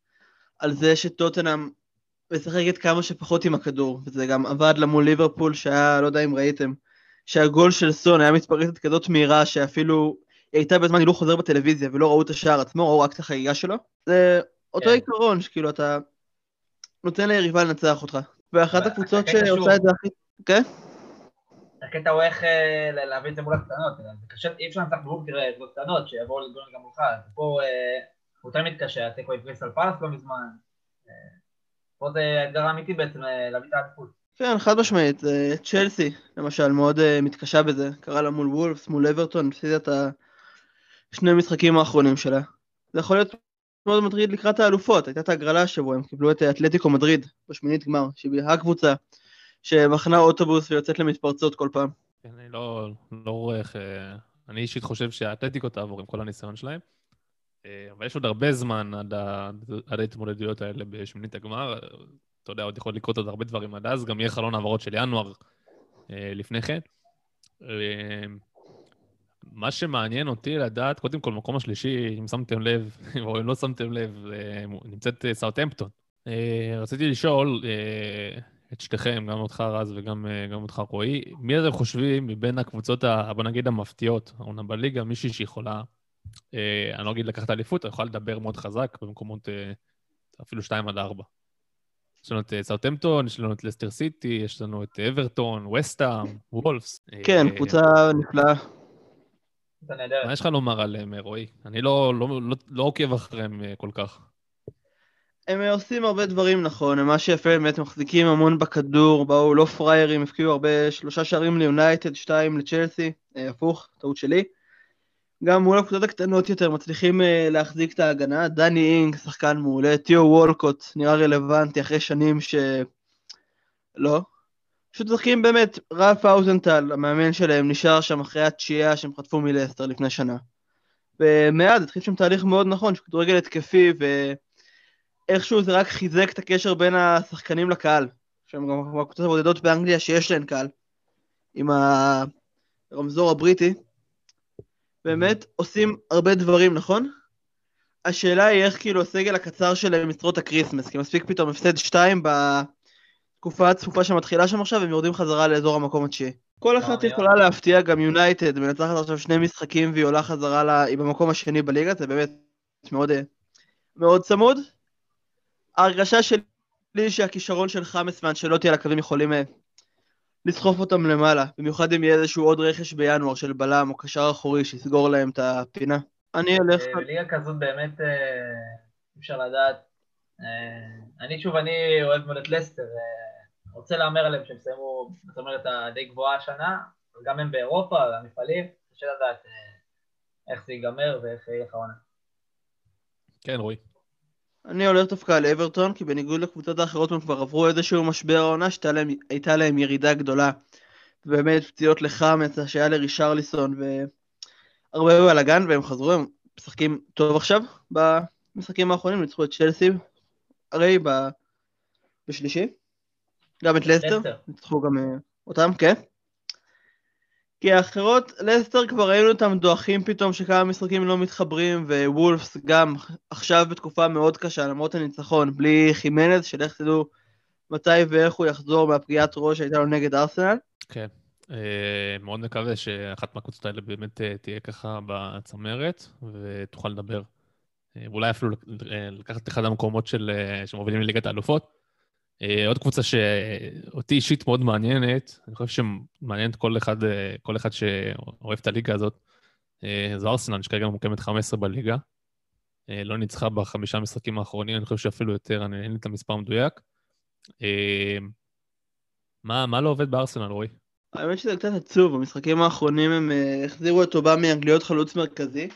על זה שטוטנאם משחקת כמה שפחות עם הכדור, וזה גם עבד לה מול ליברפול שהיה, לא יודע אם ראיתם, שהגול של סון היה מתפרצת כזאת מהירה שאפילו היא הייתה בזמן הילוך חוזר בטלוויזיה ולא ראו את השער עצמו, ראו רק את החגיגה שלו. זה אותו כן. עיקרון, שכאילו אתה נותן ליריבה לנצח אותך. ואחת הקבוצות שעושה את זה הכי... כן? הקטע הוא איך אה, להביא את זה מול הקטנות, זה קשה, אי אפשר לנצח בגוף, תראה, קבוצות קטנות שיבואו לדגון גם מולך, פה אה, הוא תמיד קשה, התיקו עם קריסטל פלאס לא מזמן, אה, פה זה האתגר האמיתי בעצם אה, להביא את האליפות. כן, חד משמעית. אה, צ'לסי, למשל, מאוד אה, מתקשה בזה. קרה לה מול וולפס, מול אברטון, הפסידה את השני המשחקים האחרונים שלה. זה יכול להיות מאוד מטריד לקראת האלופות. הייתה את ההגרלה השבוע, הם קיבלו את אתלטיקו מדריד בשמינית גמר, שהיא הקבוצה שמחנה אוטובוס ויוצאת למתפרצות כל פעם. כן, אני לא, לא רואה איך... אה, אני אישית חושב שהאתלטיקו תעבור עם כל הניסיון שלהם, אבל יש עוד הרבה זמן עד ההתמודדויות האלה בשמינית הגמר. אתה יודע, עוד יכול לקרות עוד הרבה דברים עד אז, גם יהיה חלון העברות של ינואר אה, לפני כן. אה, מה שמעניין אותי לדעת, קודם כל, מקום השלישי, אם שמתם לב, <laughs> או אם לא שמתם לב, אה, נמצאת אה, סאוטהמפטון. אה, רציתי לשאול אה, את שתיכם, גם אותך רז וגם אה, גם אותך רועי, מי אתם חושבים מבין הקבוצות, ה- בוא נגיד המפתיעות, העונה בליגה, מישהי שיכולה, אה, אני לא אגיד לקחת אליפות, אבל יכולה לדבר מאוד חזק במקומות אה, אפילו 2 עד 4. יש לנו את אה, סאוטהמפטון, יש לנו את לסטר סיטי, יש לנו את אברטון, וסטהאם, וולפס. אה, כן, קבוצה נפלאה. מה יש לך לומר עליהם, אה, רועי? אני לא, לא, לא, לא עוקב אחריהם אה, כל כך. הם אה, עושים הרבה דברים נכון, מה שיפה באמת, הם מחזיקים המון בכדור, באו לא פריירים, הפקיעו הרבה, שלושה שערים ליונייטד, שתיים לצ'לסי, אה, הפוך, טעות שלי. גם מול הקבוצות הקטנות יותר מצליחים אה, להחזיק את ההגנה, דני אינג, שחקן מעולה, תיאו וולקוט, נראה רלוונטי אחרי שנים ש... לא. פשוט משחקים באמת, רלף האוזנטל, המאמן שלהם, נשאר שם אחרי התשיעייה שהם חטפו מלסטר לפני שנה. ומאז התחיל שם תהליך מאוד נכון, של כדורגל התקפי, ו... איכשהו זה רק חיזק את הקשר בין השחקנים לקהל. שהם גם הקבוצות הבודדות באנגליה שיש להן קהל. עם הרמזור הבריטי. באמת עושים הרבה דברים, נכון? השאלה היא איך כאילו הסגל הקצר שלהם ישרוד ה Christmas, כי מספיק פתאום הפסד 2 בתקופה הצפופה שמתחילה שם עכשיו, הם יורדים חזרה לאזור המקום התשיעי. כל אחת מאוד. יכולה להפתיע, גם יונייטד מנצחת עכשיו שני משחקים והיא עולה חזרה, לה, היא במקום השני בליגה, זה באמת מאוד, אה, מאוד צמוד. ההרגשה שלי שהכישרון של חאמס ואנשלוטי על הקווים יכולים אה, לסחוף אותם למעלה, במיוחד אם יהיה איזשהו עוד רכש בינואר של בלם או קשר אחורי שיסגור להם את הפינה. אני. אה, ליגה כזאת באמת אה, אי אפשר לדעת. אה, אני שוב, אני אוהב מאוד את לסטר, רוצה להמר עליהם שהם יסיימו בצמרת הדי גבוהה השנה, אבל גם הם באירופה, והמפעלים, קשה לדעת איך זה ייגמר ואיך יהיה לך עונה. כן, רועי. אני הולך דווקא על אברטון, כי בניגוד לקבוצות האחרות הם כבר עברו איזשהו משבר העונה שהייתה להם, ירידה גדולה. באמת פציעות לחמאס, שהיה לרישרליסון והרבה בלאגן, והם חזרו, הם משחקים טוב עכשיו במשחקים האחרונים, ניצחו את צ'לסי, הרי ב... בשלישי. גם את לסטר, לסטר. ניצחו גם אה, אותם, כן. כי האחרות, לסטר כבר ראינו אותם דועכים פתאום שכמה משחקים לא מתחברים, ווולפס גם עכשיו בתקופה מאוד קשה, למרות הניצחון, בלי חימנז, שלך תדעו מתי ואיך הוא יחזור מהפגיעת ראש שהייתה לו נגד ארסנל. כן. אה, מאוד מקווה שאחת מהקבוצות האלה באמת אה, תהיה ככה בצמרת, ותוכל לדבר. אה, ואולי אפילו לק- לקחת את אחד המקומות של, שמובילים לליגת האלופות. אה, עוד קבוצה שאותי אישית מאוד מעניינת, אני חושב שמעניינת כל אחד, אה, כל אחד שאוהב את הליגה הזאת, אה, זו ארסנל, שכרגע ממוקמת 15 בליגה. לא ניצחה בחמישה משחקים האחרונים, אני חושב שאפילו יותר, אני אין לי את המספר המדויק. מה, מה לא עובד בארסנל, רועי? האמת שזה קצת עצוב, במשחקים האחרונים הם החזירו את אובאמיאנג להיות חלוץ מרכזי.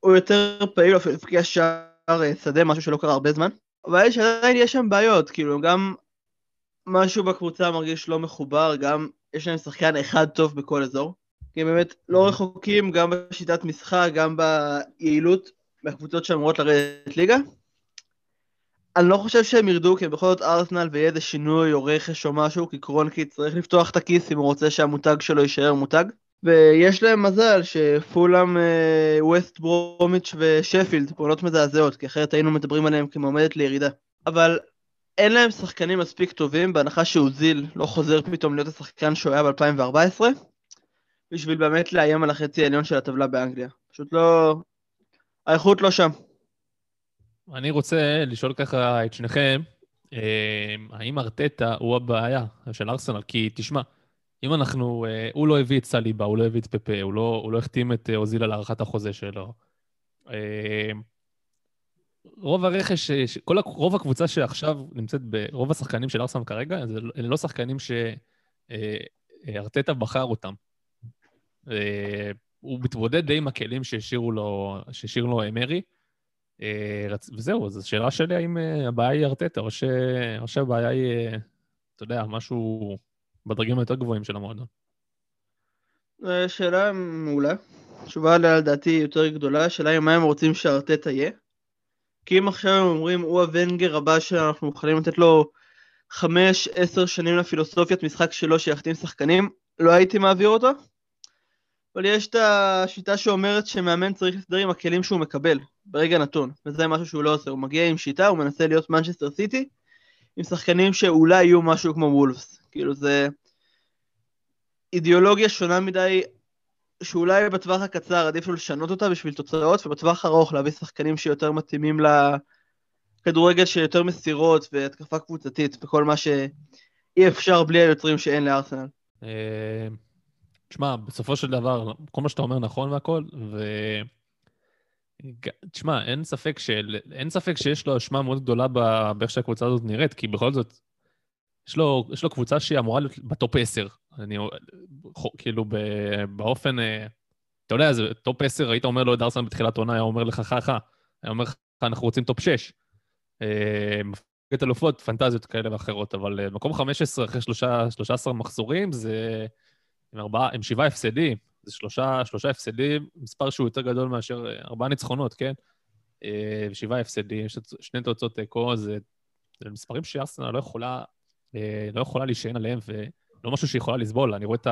הוא יותר פעיל, אפילו הבקיע שער שדה, משהו שלא קרה הרבה זמן. אבל יש עדיין יש שם בעיות, כאילו גם משהו בקבוצה מרגיש לא מחובר, גם יש להם שחקן אחד טוב בכל אזור. כי הם באמת לא רחוקים גם בשיטת משחק, גם ביעילות מהקבוצות שאמורות לרדת ליגה. אני לא חושב שהם ירדו, כי הם בכל זאת ארסנל ויהיה איזה שינוי או רכש או משהו, כי קרונקי צריך לפתוח את הכיס אם הוא רוצה שהמותג שלו יישאר מותג. ויש להם מזל שפולאם, אה, ווסט ברומיץ' ושפילד פעולות מזעזעות, כי אחרת היינו מדברים עליהם כמועמדת לירידה. אבל אין להם שחקנים מספיק טובים, בהנחה שאוזיל לא חוזר פתאום להיות השחקן שהוא היה ב-2014, בשביל באמת לאיים על החצי העליון של הטבלה באנגליה. פשוט לא... האיכות לא שם. אני רוצה לשאול ככה את שניכם, אה, האם ארטטה הוא הבעיה של ארסנל? כי תשמע, אם אנחנו, אה, הוא לא הביא את סליבה, הוא לא הביא את פפה, הוא לא, הוא לא החתים את אה, אוזיל על הארכת החוזה שלו. אה, רוב הרכש, כל, רוב הקבוצה שעכשיו נמצאת, ב- רוב השחקנים של ארסנל כרגע, זה- אלה לא שחקנים שארטטה בחר אותם. הוא מתמודד די עם הכלים שהשאירו לו, שהשאיר לו מרי. רצ- וזהו, אז השאלה שלי האם הבעיה היא ארטטה, או, ש... או שהבעיה היא, אתה יודע, משהו בדרגים היותר גבוהים של המועדון. שאלה מעולה. תשובה עליה לדעתי יותר גדולה, השאלה היא מה הם רוצים שארטטה יהיה. כי אם עכשיו הם אומרים, הוא הוונגר הבא שאנחנו מוכנים לתת לו חמש, עשר שנים לפילוסופיית משחק שלו שיחתים שחקנים, לא הייתי מעביר אותו. אבל יש את השיטה שאומרת שמאמן צריך להסתדר עם הכלים שהוא מקבל, ברגע נתון. וזה משהו שהוא לא עושה, הוא מגיע עם שיטה, הוא מנסה להיות מנצ'סטר סיטי, עם שחקנים שאולי יהיו משהו כמו וולפס. כאילו זה אידיאולוגיה שונה מדי, שאולי בטווח הקצר עדיף לו לשנות אותה בשביל תוצאות, ובטווח הארוך להביא שחקנים שיותר מתאימים לכדורגל של יותר מסירות והתקפה קבוצתית, וכל מה שאי אפשר בלי היוצרים שאין לארסנל. אה, תשמע, בסופו של דבר, כל מה שאתה אומר נכון והכל, ו... תשמע, אין של... אין ספק שיש לו אשמה מאוד גדולה באיך שהקבוצה הזאת נראית, כי בכל זאת, יש לו, יש לו קבוצה שהיא אמורה להיות ב top 10. אני, כאילו. באופן... אה, אתה יודע, זה top 10, היית אומר לו את ארסנל בתחילת עונה, היה אומר לך חכה, היה אומר לך, אנחנו רוצים top 6. אה, מליגת אלופות, פנטזיות כאלה ואחרות, אבל אה, מקום 15 אחרי שלושה, 13 מחזורים זה עם, ארבעה, עם שבעה הפסדים, זה שלושה, שלושה הפסדים, מספר שהוא יותר גדול מאשר ארבעה ניצחונות, כן? ושבעה הפסדים, שני תוצאות תיקו, זה, זה מספרים שארסנל לא יכולה, לא יכולה להישען עליהם, ולא משהו שהיא יכולה לסבול. אני רואה את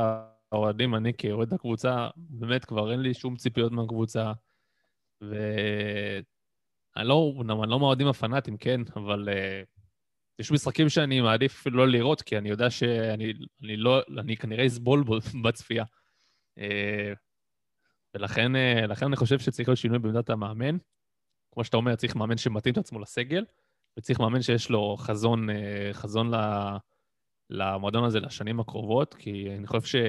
האוהדים, אני כאוהד הקבוצה, באמת כבר אין לי שום ציפיות מהקבוצה, ו... אני לא, אני לא מהאוהדים הפנאטים, כן, אבל uh, יש משחקים שאני מעדיף לא לראות, כי אני יודע שאני אני לא, אני כנראה אסבול בו <laughs> בצפייה. Uh, ולכן uh, אני חושב שצריך להיות שינוי בעמדת המאמן. כמו שאתה אומר, צריך מאמן שמתאים את עצמו לסגל, וצריך מאמן שיש לו חזון, uh, חזון למועדון הזה לשנים הקרובות, כי אני חושב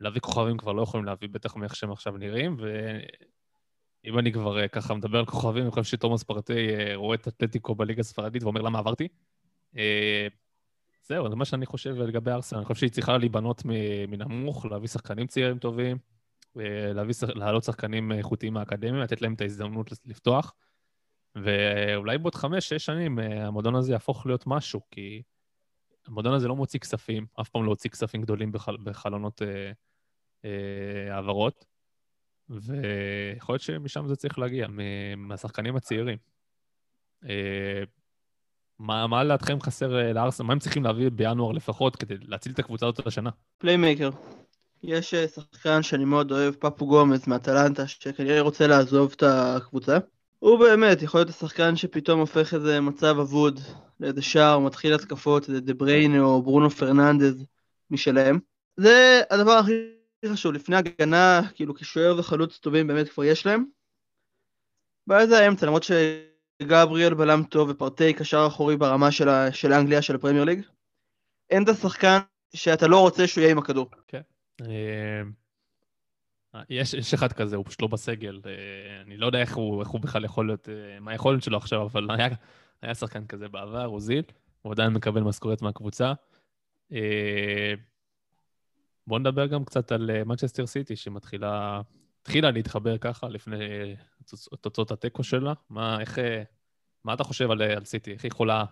שלהביא כוכבים כבר לא יכולים להביא, בטח מאיך שהם עכשיו נראים, ו... אם אני כבר אה, ככה מדבר על כוכבים, אני חושב שתומאס פרטי אה, רואה את אתלטיקו בליגה הספרדית ואומר למה עברתי. אה, זהו, זה מה שאני חושב לגבי ארסנל. אני חושב שהיא צריכה להיבנות מנמוך, להביא שחקנים צעירים טובים, אה, להעלות שחקנים איכותיים מהאקדמיה, לתת להם את ההזדמנות לפתוח. ואולי בעוד חמש, שש שנים אה, המועדון הזה יהפוך להיות משהו, כי המועדון הזה לא מוציא כספים, אף פעם לא הוציא כספים גדולים בחל, בחלונות אה, אה, העברות. ויכול להיות שמשם זה צריך להגיע, מהשחקנים הצעירים. אה, מה, מה לדעתכם חסר אה, לארסנל? מה הם צריכים להביא בינואר לפחות כדי להציל את הקבוצה הזאת השנה? playmaker. יש אה, שחקן שאני מאוד אוהב, פפו גומז מאטלנטה, שכנראה רוצה לעזוב את הקבוצה. הוא באמת יכול להיות השחקן שפתאום הופך איזה מצב אבוד לאיזה שער, מתחיל התקפות, איזה דה בריינה או ברונו פרננדז משלהם. זה הדבר הכי חשוב, לפני הגנה, כאילו כשוער וחלוץ טובים באמת כבר יש להם. בעיה זה האמצע, למרות שגבריאל בלם טוב ופרטי קשר אחורי ברמה של, ה... של אנגליה, של הפרמייר ליג. אין את השחקן שאתה לא רוצה שהוא יהיה עם הכדור. אה, יש, יש אחד כזה, הוא פשוט לא בסגל. אה, אני לא יודע איך הוא, איך הוא בכלל יכול להיות, אה, מה היכולת שלו עכשיו, אבל היה, היה שחקן כזה בעבר, אוזיל, הוא עדיין מקבל משכורת מהקבוצה. אה, בואו נדבר גם קצת על מנצ'סטר סיטי, שמתחילה התחילה להתחבר ככה לפני תוצאות התיקו שלה. מה, איך, מה אתה חושב על, על סיטי? איך היא יכולה,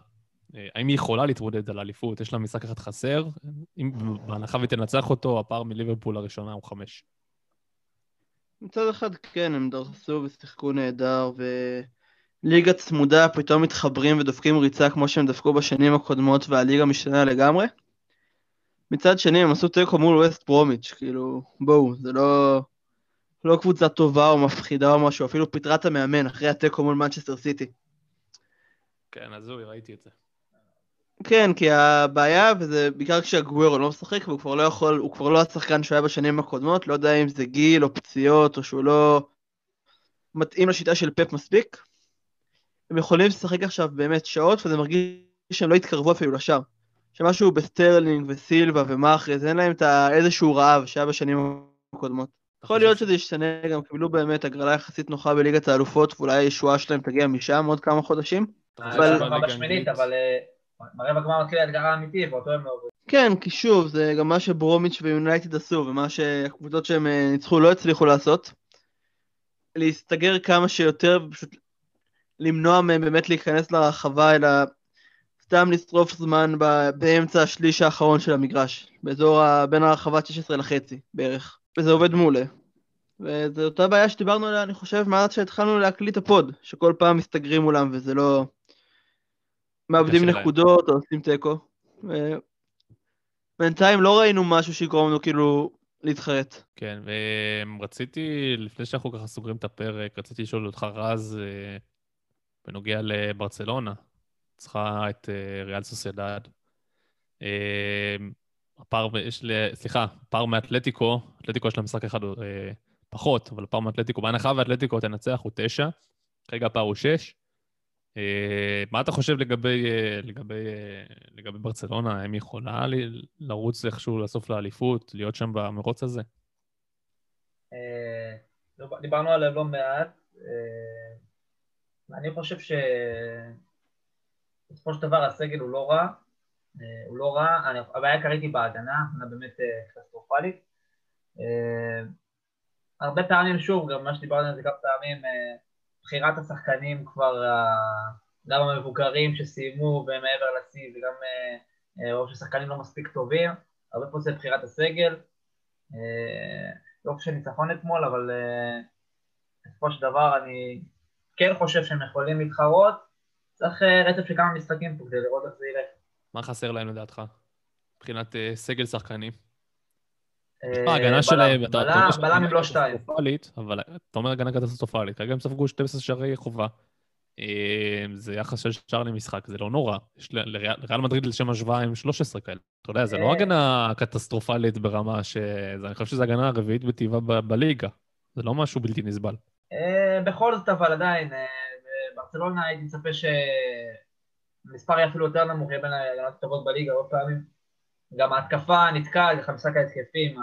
האם היא יכולה להתמודד על האליפות? יש לה משחק אחד חסר? אם בהנחה ותנצח אותו, הפער מליברפול הראשונה הוא חמש. מצד אחד כן, הם דרסו ושיחקו נהדר, וליגה צמודה פתאום מתחברים ודופקים ריצה כמו שהם דפקו בשנים הקודמות והליגה משתנה לגמרי. מצד שני הם עשו תיקו מול ווסט ברומיץ', כאילו, בואו, זה לא, לא קבוצה טובה או מפחידה או משהו, אפילו פיטרה את המאמן אחרי התיקו מול מנצ'סטר סיטי. כן, הזוי, ראיתי את זה. כן, כי הבעיה, וזה בעיקר כשהגוורו לא משחק, והוא כבר לא יכול, הוא כבר לא השחקן שהיה בשנים הקודמות, לא יודע אם זה גיל או פציעות, או שהוא לא מתאים לשיטה של פפ מספיק. הם יכולים לשחק עכשיו באמת שעות, וזה מרגיש שהם לא התקרבו אפילו לשער. שמשהו בסטרלינג וסילבה ומאחרז, אין להם את איזשהו רעב שהיה בשנים הקודמות. יכול להיות שזה ישתנה, גם קיבלו באמת הגרלה יחסית נוחה בליגת האלופות, ואולי הישועה שלהם תגיע משם עוד כמה חודשים. אבל... ברבע גמר מתחיל האתגר האמיתי, ואותו הם לא עוברים. כן, כי שוב, זה גם מה שברומיץ' ויונייטד עשו, ומה שהקבוצות שהם אה, ניצחו לא הצליחו לעשות. להסתגר כמה שיותר, ופשוט למנוע מהם באמת להיכנס לרחבה, אלא סתם לשרוף זמן באמצע השליש האחרון של המגרש, באזור ה... בין הרחבה 16 לחצי בערך, וזה עובד מעולה. וזו אותה בעיה שדיברנו עליה, אני חושב, מאז שהתחלנו להקליט הפוד, שכל פעם מסתגרים מולם וזה לא... מאבדים נקודות או עושים תיקו. בינתיים לא ראינו משהו שיגרום לנו כאילו להתחרט. כן, ורציתי, לפני שאנחנו ככה סוגרים את הפרק, רציתי לשאול אותך, רז, אה, בנוגע לברצלונה, צריכה את אה, ריאל סוסיידד. אה, הפער, יש ל... סליחה, הפער מאתלטיקו, אתלטיקו יש לה משחק אחד פחות, אבל הפער מאתלטיקו, בהנחה ואתלטיקו תנצח הוא תשע, כרגע הפער הוא שש. אה, מה אתה חושב לגבי, אה, לגבי, אה, לגבי ברצלונה? האם היא יכולה לרוץ איכשהו לסוף לאליפות, להיות שם במרוץ הזה? דיברנו עליהם לא מעט. אני חושב שבסופו של דבר הסגל הוא לא רע. הוא לא רע, הבעיה העיקרית היא בהגנה, הגנה באמת קטסטרופלית. הרבה פעמים, שוב, גם מה שדיברנו על זה כמה פעמים, בחירת השחקנים כבר, אה, גם המבוגרים שסיימו ומעבר לשיא, וגם אה, אה, רוב ששחקנים לא מספיק טובים, הרבה פה זה בחירת הסגל. לא חושב ניצחון אתמול, אבל בסופו של דבר אני כן חושב שהם יכולים להתחרות. צריך רצף של כמה משחקים פה כדי לראות איך זה ילך. מה חסר להם לדעתך? מבחינת סגל שחקנים? תשמע, ההגנה שלהם, אתה אומר בלם עם לא שתיים. אבל אתה אומר הגנה קטסטרופלית, כרגע הם ספגו 12 שערי חובה. אה, זה יחס של שער למשחק, זה לא נורא. יש לריאל מדריד לשם השוואה עם 13 כאלה. אתה יודע, זה לא אה. הגנה קטסטרופלית ברמה ש... אני חושב שזו הגנה הרביעית בטבעה בליגה. זה לא משהו בלתי נסבל. אה, בכל זאת, אבל עדיין, ברצלונה הייתי מצפה שמספר יהיה אפילו יותר נמוך, יהיה בין ההגנות הטובות בליגה, עוד פעמים. גם ההתקפה נתקעה, ככה משחק ההתקפים,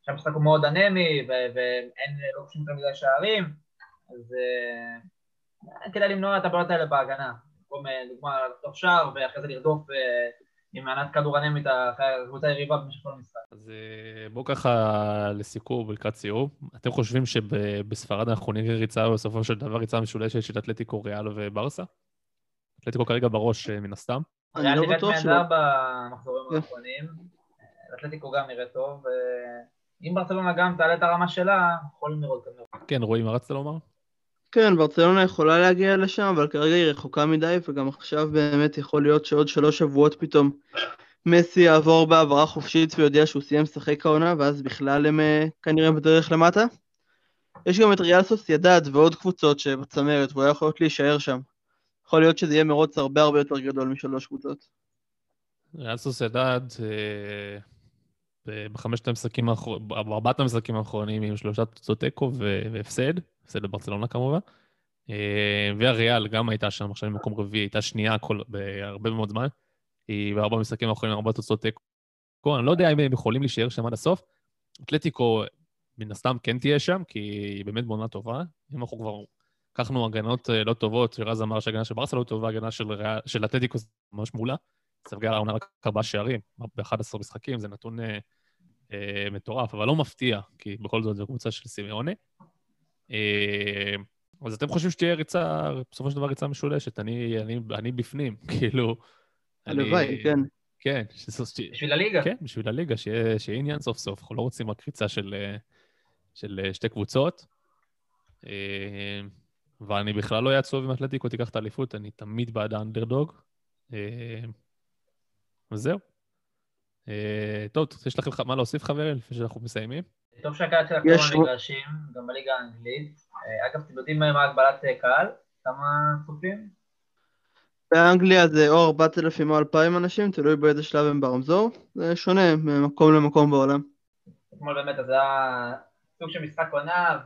עכשיו המשחק הוא מאוד אנמי ואין, לא פשוט יותר מדי שערים, אז אה, כדאי למנוע את הבעיות האלה בהגנה. במקום אה, דוגמה לחטוף שער ואחרי זה לרדוף אה, עם מענת כדור אנמית הקבוצה היריבה במשך כל המשחק. אז בואו ככה לסיכום ולקראת סיום. אתם חושבים שבספרד אנחנו נראה ריצה בסופו של דבר ריצה משולשת של אתלטיקו, ריאל וברסה? אתלטיקו כרגע בראש מן הסתם. אני לא בטוח שלא. ריאל נראית במחזורים כן. האחרונים, אתלטיקו גם נראה טוב, אם ברצלונה גם תעלה את הרמה שלה, יכולים לראות גם. כן, רועי, מה רצת לומר? כן, ברצלונה יכולה להגיע לשם, אבל כרגע היא רחוקה מדי, וגם עכשיו באמת יכול להיות שעוד שלוש שבועות פתאום מסי יעבור בהעברה חופשית ויודיע שהוא סיים לשחק העונה, ואז בכלל הם אה, כנראה בדרך למטה. יש גם את ריאל סוסיידד ועוד קבוצות שבצמרת, והוא היה יכול להישאר שם. יכול להיות שזה יהיה מרוץ הרבה הרבה יותר גדול משלוש קבוצות. ריאל סוסיידד, אה, ב- בחמשת המשחקים האחרונים, בארבעת המשחקים האחרונים עם שלושה תוצאות תיקו והפסד, הפסד לברצלונה כמובן. אה, והריאל גם הייתה שם עכשיו במקום רביעי, הייתה שנייה כל, בהרבה מאוד זמן. היא בארבע המשחקים האחרונים ארבע תוצאות תיקו. אני לא יודע אם הם יכולים להישאר שם עד הסוף. אתלטיקו מן הסתם כן תהיה שם, כי היא באמת בעונה טובה. אם אנחנו כבר לקחנו הגנות אה, לא טובות, שרז אמר שהגנה של ברסה לא טובה, הגנה של, של אתלטיקו זה ממש מעולה. ספגה העונה רק ארבעה שערים, ב-11 משחקים, זה נתון אה, אה, מטורף, אבל לא מפתיע, כי בכל זאת זו קבוצה של סימיוני. אה, אז אתם חושבים שתהיה ריצה, בסופו של דבר ריצה משולשת, אני, אני, אני בפנים, <laughs> כאילו... אני- הלוואי, כן. כן, בשביל הליגה. כן, בשביל הליגה, שיהיה, שיהיה עניין סוף סוף. אנחנו לא רוצים רק ריצה של, אה, של אה, שתי קבוצות. ואני בכלל לא אהיה עצוב אם אתלטיקו תיקח את האליפות, אני תמיד בעד האנדרדוג. אה, וזהו. אה, טוב, יש לכם מה להוסיף, חברים, לפני שאנחנו מסיימים? טוב שהקהל יש- לחזור למגרשים, גם בליגה האנגלית. אה, אגב, אתם יודעים מה הגבלת קהל? כמה צופים? באנגליה זה או 4,000 או 2,000 אנשים, תלוי באיזה שלב הם ברמזור. זה שונה ממקום למקום בעולם. אתמול באמת אז היה סוג של משחק עונה,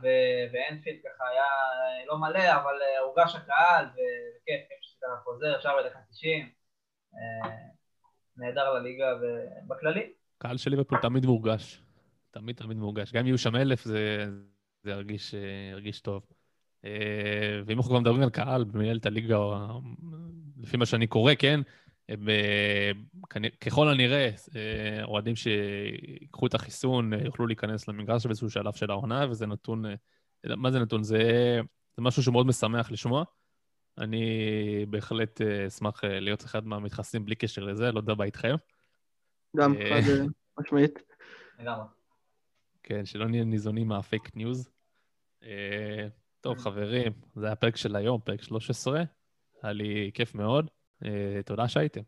ואנפילד ככה היה אה, לא מלא, אבל אה, הורגש הקהל, וכיף, כיף שאתה חוזר, אפשר בדקה 90. אה, נהדר לליגה ובכללי. קהל של ליברפול תמיד מורגש. תמיד תמיד מורגש. גם אם יהיו שם אלף, זה, זה ירגיש, אה, ירגיש טוב. ואם אנחנו כבר מדברים על קהל במנהלת הליגה, לפי מה שאני קורא, כן, ככל הנראה, אה, אוהדים שיקחו את החיסון אה, יוכלו להיכנס למגרש באיזשהו שלב של העונה, וזה נתון, אה, מה זה נתון? זה, זה משהו שמאוד משמח לשמוע. אני בהחלט אשמח להיות אחד מהמתחסנים בלי קשר לזה, לא יודע מה איתכם. גם. חד משמעית. לגמרי. כן, שלא נהיה ניזונים מהפייק ניוז. טוב, חברים, זה היה הפרק של היום, פרק 13. היה לי כיף מאוד. אה, תודה שהייתם.